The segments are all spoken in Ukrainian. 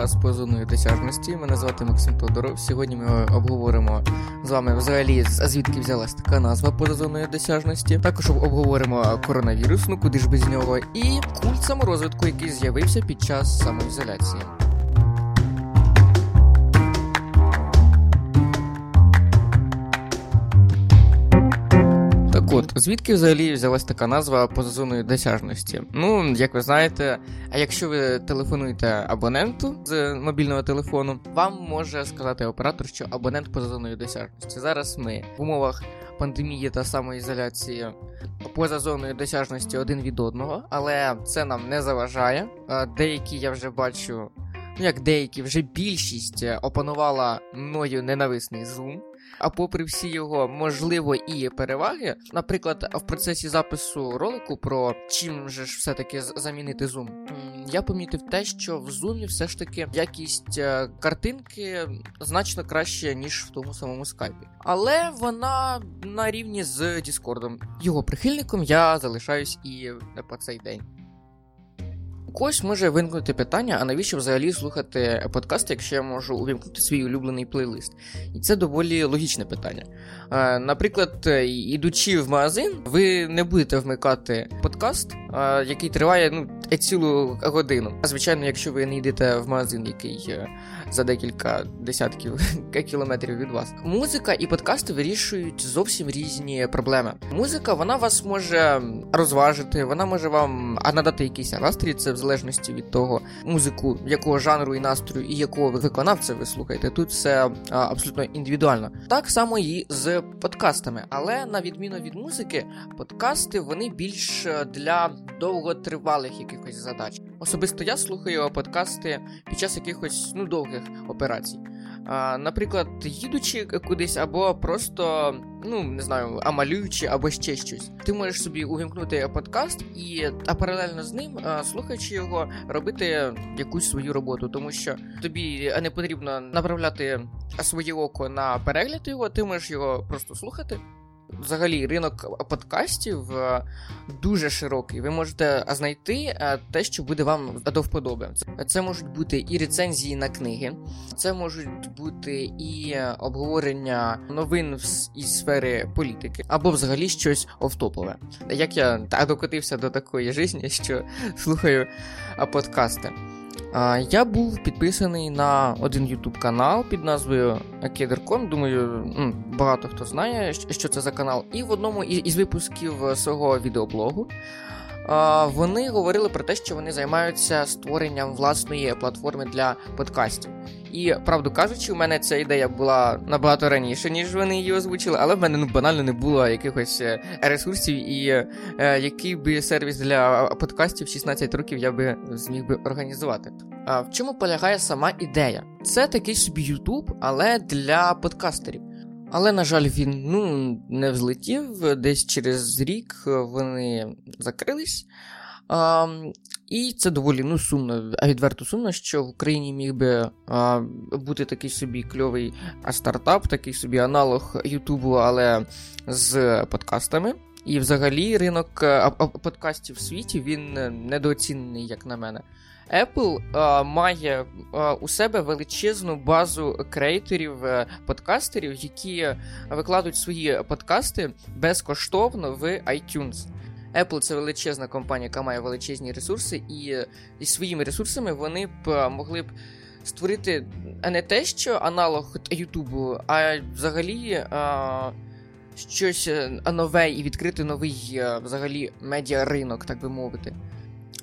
подкаст по зоною досяжності. Мене звати Максим Тодоров. Сьогодні ми обговоримо з вами взагалі звідки взялась така назва поза досяжності. Також обговоримо коронавірус, ну куди ж без нього, і культ саморозвитку, який з'явився під час самоізоляції. Звідки взагалі взялась така назва поза зоною досяжності? Ну, як ви знаєте, а якщо ви телефонуєте абоненту з мобільного телефону, вам може сказати оператор, що абонент поза зоною досяжності. Зараз ми в умовах пандемії та самоізоляції поза зоною досяжності один від одного, але це нам не заважає. Деякі я вже бачу. Ну, як деякі вже більшість опанувала мною ненависний Zoom. А попри всі його можливо і переваги, наприклад, в процесі запису ролику про чим же ж все-таки замінити Zoom, я помітив те, що в Zoom все ж таки якість е, картинки значно краще, ніж в тому самому скайпі. Але вона на рівні з Discord. Його прихильником я залишаюсь і по цей день. У когось може виникнути питання, а навіщо взагалі слухати подкасти, якщо я можу увімкнути свій улюблений плейлист? І це доволі логічне питання. Наприклад, ідучи в магазин, ви не будете вмикати подкаст, який триває ну, цілу годину. Звичайно, якщо ви не йдете в магазин, який е, за декілька десятків кілометрів від вас. Музика і подкасти вирішують зовсім різні проблеми. Музика вона вас може розважити, вона може вам надати якийсь настрій. Це в залежності від того, музику, якого жанру і настрою, і якого виконавця ви слухаєте. Тут все абсолютно індивідуально. Так само і з подкастами, але на відміну від музики, подкасти вони більш для довготривалих якихось задач. Особисто я слухаю подкасти під час якихось ну довгих операцій. А, Наприклад, їдучи кудись, або просто, ну не знаю, амалюючи, або ще щось. Ти можеш собі увімкнути подкаст і а паралельно з ним, а, слухаючи його, робити якусь свою роботу, тому що тобі не потрібно направляти своє око на перегляд його, ти можеш його просто слухати. Взагалі, ринок подкастів е, дуже широкий. Ви можете знайти е, те, що буде вам до вподоби. Це можуть бути і рецензії на книги, це можуть бути і обговорення новин із сфери політики, або взагалі щось офтопове. Як я докотився до такої житті, що слухаю подкасти. Я був підписаний на один YouTube канал під назвою Кедерком. Думаю, багато хто знає, що це за канал. І в одному із випусків свого відеоблогу вони говорили про те, що вони займаються створенням власної платформи для подкастів. І правду кажучи, у мене ця ідея була набагато раніше, ніж вони її озвучили, але в мене ну банально не було якихось е, ресурсів, і е, який би сервіс для подкастів 16 років я би зміг би організувати. А в чому полягає сама ідея? Це такий собі Ютуб, але для подкастерів. Але, на жаль, він ну, не взлетів. Десь через рік вони закрились. А, І це доволі ну, сумно, а відверто сумно, що в Україні міг би а, бути такий собі кльовий стартап, такий собі аналог Ютубу, але з подкастами. І взагалі ринок подкастів в світі він недооцінений, як на мене. Apple а, має а, у себе величезну базу креаторів, е, подкастерів, які викладуть свої подкасти безкоштовно в iTunes. Apple це величезна компанія, яка має величезні ресурси, і зі своїми ресурсами вони б е, могли б створити не те, що аналог Ютубу, а взагалі а, щось нове і відкрити новий взагалі медіаринок, так би мовити.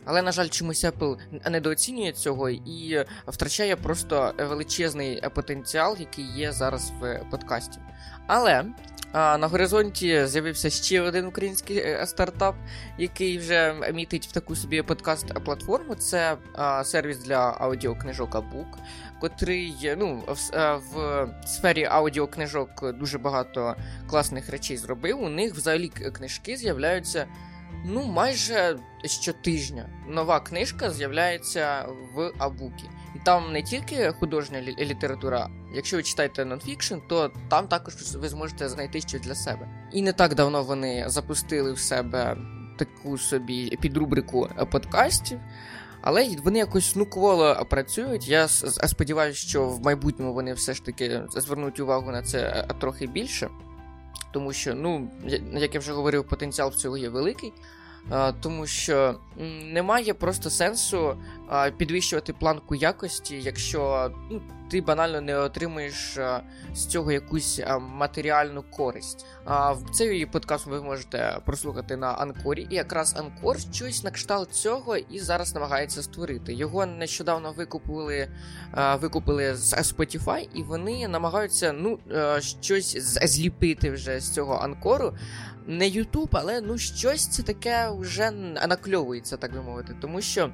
Але, на жаль, чомусь Apple недооцінює цього і втрачає просто величезний потенціал, який є зараз в подкасті. Але а, на горизонті з'явився ще один український е, стартап, який вже мітить в таку собі подкаст-платформу. Це а, сервіс для аудіокнижок Abook, котрий ну, в, е, в сфері аудіокнижок дуже багато класних речей зробив. У них взагалі книжки з'являються ну майже щотижня нова книжка з'являється в Абукі. І там не тільки художня література. Якщо ви читаєте нонфікшн, то там також ви зможете знайти щось для себе. І не так давно вони запустили в себе таку собі підрубрику подкастів. Але вони якось ну кволо працюють. Я сподіваюся, що в майбутньому вони все ж таки звернуть увагу на це трохи більше. Тому що, ну, як я вже говорив, потенціал в цього є великий. Тому що немає просто сенсу підвищувати планку якості, якщо ну, ти банально не отримуєш з цього якусь матеріальну користь. Цей подкаст ви можете прослухати на Анкорі, і якраз Анкор щось на кшталт цього і зараз намагається створити. Його нещодавно викупили викупили з Spotify, і вони намагаються ну, щось зліпити вже з цього Анкору не Ютуб, але ну щось це таке вже накльовується, так би мовити, тому що.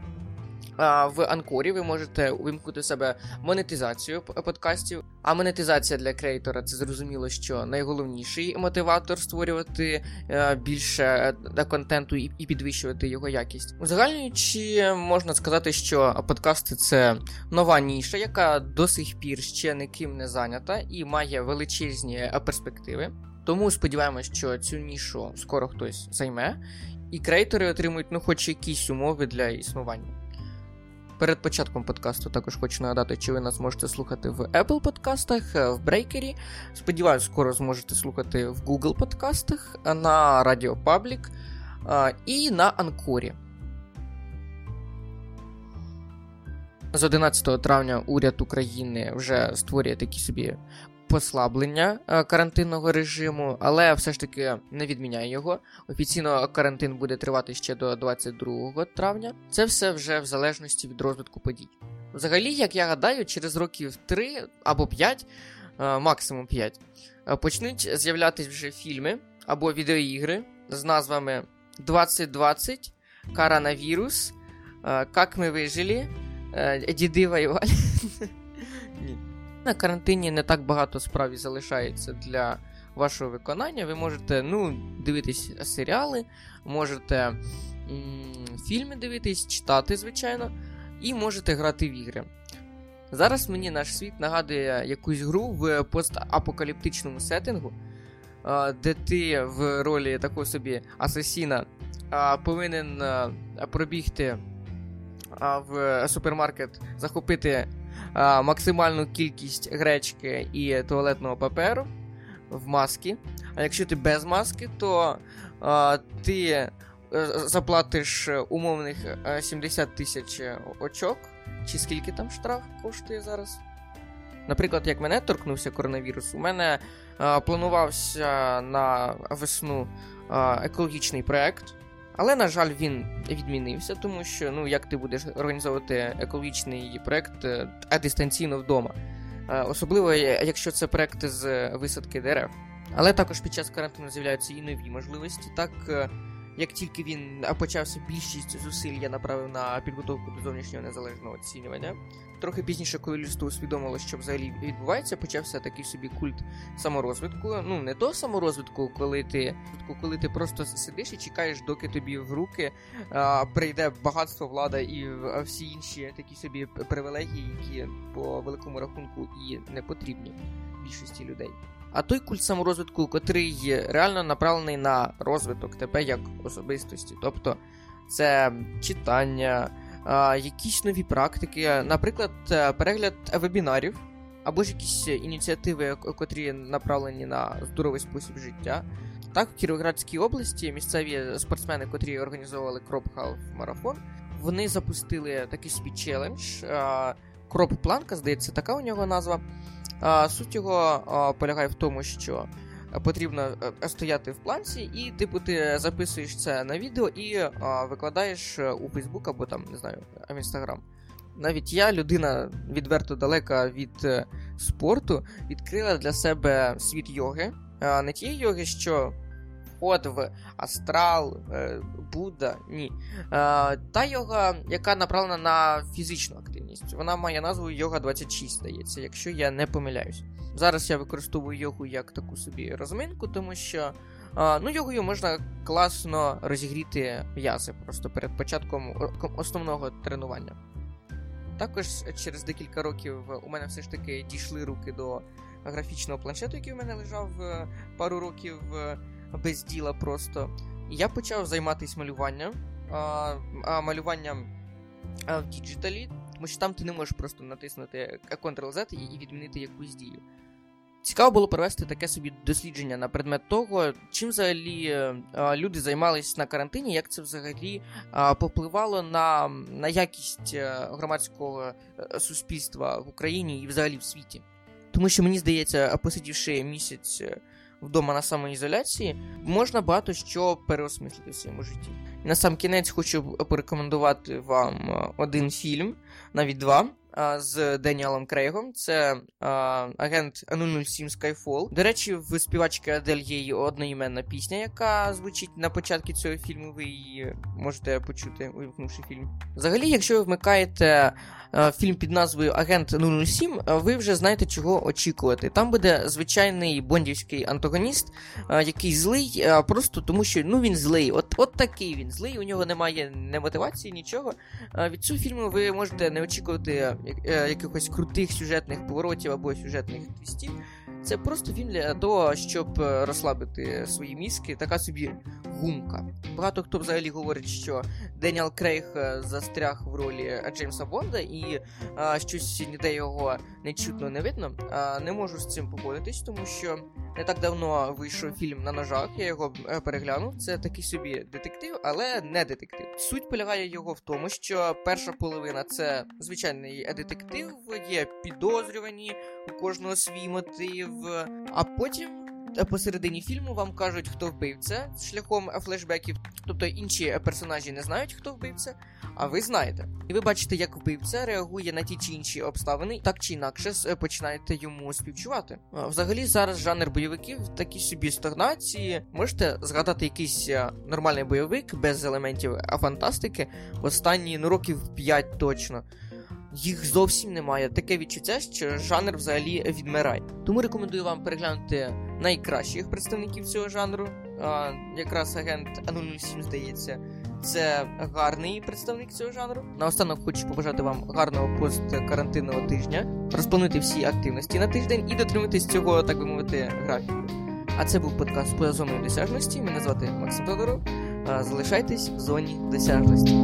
В Анкорі ви можете увімкнути себе монетизацію подкастів. А монетизація для креатора це зрозуміло, що найголовніший мотиватор створювати е, більше е, контенту і підвищувати його якість. Узагальнюючи, можна сказати, що подкасти це нова ніша, яка до сих пір ще ніким не зайнята і має величезні е, перспективи. Тому сподіваємось, що цю нішу скоро хтось займе, і креатори отримують ну, хоч якісь умови для існування. Перед початком подкасту також хочу нагадати, чи ви нас можете слухати в Apple подкастах, в Breaker. Сподіваюсь, скоро зможете слухати в Google подкастах, на Radio Public і на Анкорі. З 11 травня уряд України вже створює такі собі послаблення е, карантинного режиму, але все ж таки не відміняє його. Офіційно карантин буде тривати ще до 22 травня. Це все вже в залежності від розвитку подій. Взагалі, як я гадаю, через років 3 або 5, е, максимум 5, е, почнуть з'являтися вже фільми або відеоігри з назвами 2020, Коронавірус, Как ми вижили, Діди воювали. На карантині не так багато справ залишається для вашого виконання. Ви можете ну, дивитись серіали, можете м- фільми дивитись, читати, звичайно, і можете грати в ігри. Зараз мені наш світ нагадує якусь гру в постапокаліптичному сеттингу, де ти в ролі такого собі асасіна повинен пробігти в супермаркет, захопити а, максимальну кількість гречки і туалетного паперу в маски. А якщо ти без маски, то а, ти е, заплатиш умовних 70 е, тисяч очок. Чи скільки там штраф коштує зараз? Наприклад, як мене торкнувся коронавірус, у мене а, планувався на весну а, екологічний проект. Але, на жаль, він відмінився, тому що ну як ти будеш організовувати екологічний проект а дистанційно вдома, е, особливо якщо це проект з висадки дерев. Але також під час карантину з'являються і нові можливості. Так е, як тільки він почався, більшість зусиль я направив на підготовку до зовнішнього незалежного оцінювання. Трохи пізніше, коли людство усвідомило, що взагалі відбувається, почався такий собі культ саморозвитку. Ну не то саморозвитку, коли ти коли ти просто сидиш і чекаєш, доки тобі в руки а, прийде багатство, влада і всі інші такі собі привілегії, які по великому рахунку і не потрібні більшості людей. А той культ саморозвитку, котрий реально направлений на розвиток тебе як особистості, тобто це читання якісь нові практики, наприклад, е, перегляд вебінарів, або ж якісь ініціативи, котрі направлені на здоровий спосіб життя. Так, в Кіровоградській області місцеві спортсмени, котрі організовували Half Marathon, вони запустили такий свій челендж. Кроп Планка, здається, така у нього назва. Суть його полягає в тому, що потрібно е, стояти в планці, і типу ти записуєш це на відео і викладаєш е, у Фейсбук або там, не знаю, в Інстаграм. Навіть я, людина відверто далека від е, спорту, відкрила для себе світ йоги. Не тієї йоги, що вход в астрал, Будда, ні. Та йога, яка направлена на фізичну активність. Вона має назву Йога 26, здається, якщо я не помиляюсь. Зараз я використовую йогу як таку собі розминку, тому що ну, йогою можна класно розігріти м'язи просто перед початком основного тренування. Також через декілька років у мене все ж таки дійшли руки до графічного планшету, який у мене лежав е, пару років е, без діла просто. Я почав займатися малюванням. А, а малюванням в діджиталі, тому що там ти не можеш просто натиснути Ctrl-Z і відмінити якусь дію. Цікаво було провести таке собі дослідження на предмет того, чим взагалі е, люди займалися на карантині, як це взагалі попливало на на якість е, громадського е, суспільства в Україні і взагалі в світі. Тому що мені здається, посидівши місяць вдома на самоізоляції, можна багато що переосмислити в своєму житті. На сам кінець хочу порекомендувати вам один фільм, навіть два з Деніалом Крейгом. Це а, агент 007 Skyfall. До речі, в співачки Адель є одноіменна пісня, яка звучить на початку цього фільму. Ви її можете почути, увімкнувши фільм. Взагалі, якщо ви вмикаєте фільм під назвою Агент 007, ви вже знаєте, чого очікувати. Там буде звичайний бондівський антагоніст, який злий, просто тому що ну він злий. От от такий він злий. У нього немає не мотивації, нічого. Від цього фільму ви можете не очікувати Е, якихось крутих сюжетних поворотів або сюжетних твістів. Це просто фільм для того, щоб е, розслабити свої мізки, така собі гумка. Багато хто взагалі говорить, що Деніал Крейг е, застряг в ролі Джеймса Бонда, і а, щось ніде його не чутно не видно. А, Не можу з цим погодитись, тому що не так давно вийшов фільм на ножах, я його переглянув. Це такий собі детектив, але не детектив. Суть полягає його в тому, що перша половина це звичайний детектив, є підозрювані, у кожного свій мотив, а потім. Посередині фільму вам кажуть, хто вбивця шляхом флешбеків, тобто інші персонажі не знають, хто вбивця, а ви знаєте. І ви бачите, як вбивця реагує на ті чи інші обставини, так чи інакше починаєте йому співчувати. Взагалі, зараз жанр бойовиків такі собі стагнації. Можете згадати якийсь нормальний бойовик без елементів фантастики останні ну років 5 точно їх зовсім немає. Таке відчуття, що жанр взагалі відмирає. Тому рекомендую вам переглянути найкращих представників цього жанру. А, Якраз агент 007, здається, це гарний представник цього жанру. Наостанок хочу побажати вам гарного посткарантинного тижня, розплануйте всі активності на тиждень і дотримуйтесь цього, так би мовити, графіку. А це був подкаст поза зоною досяжності. Мене звати Максим Тодоров. Залишайтесь в зоні досяжності.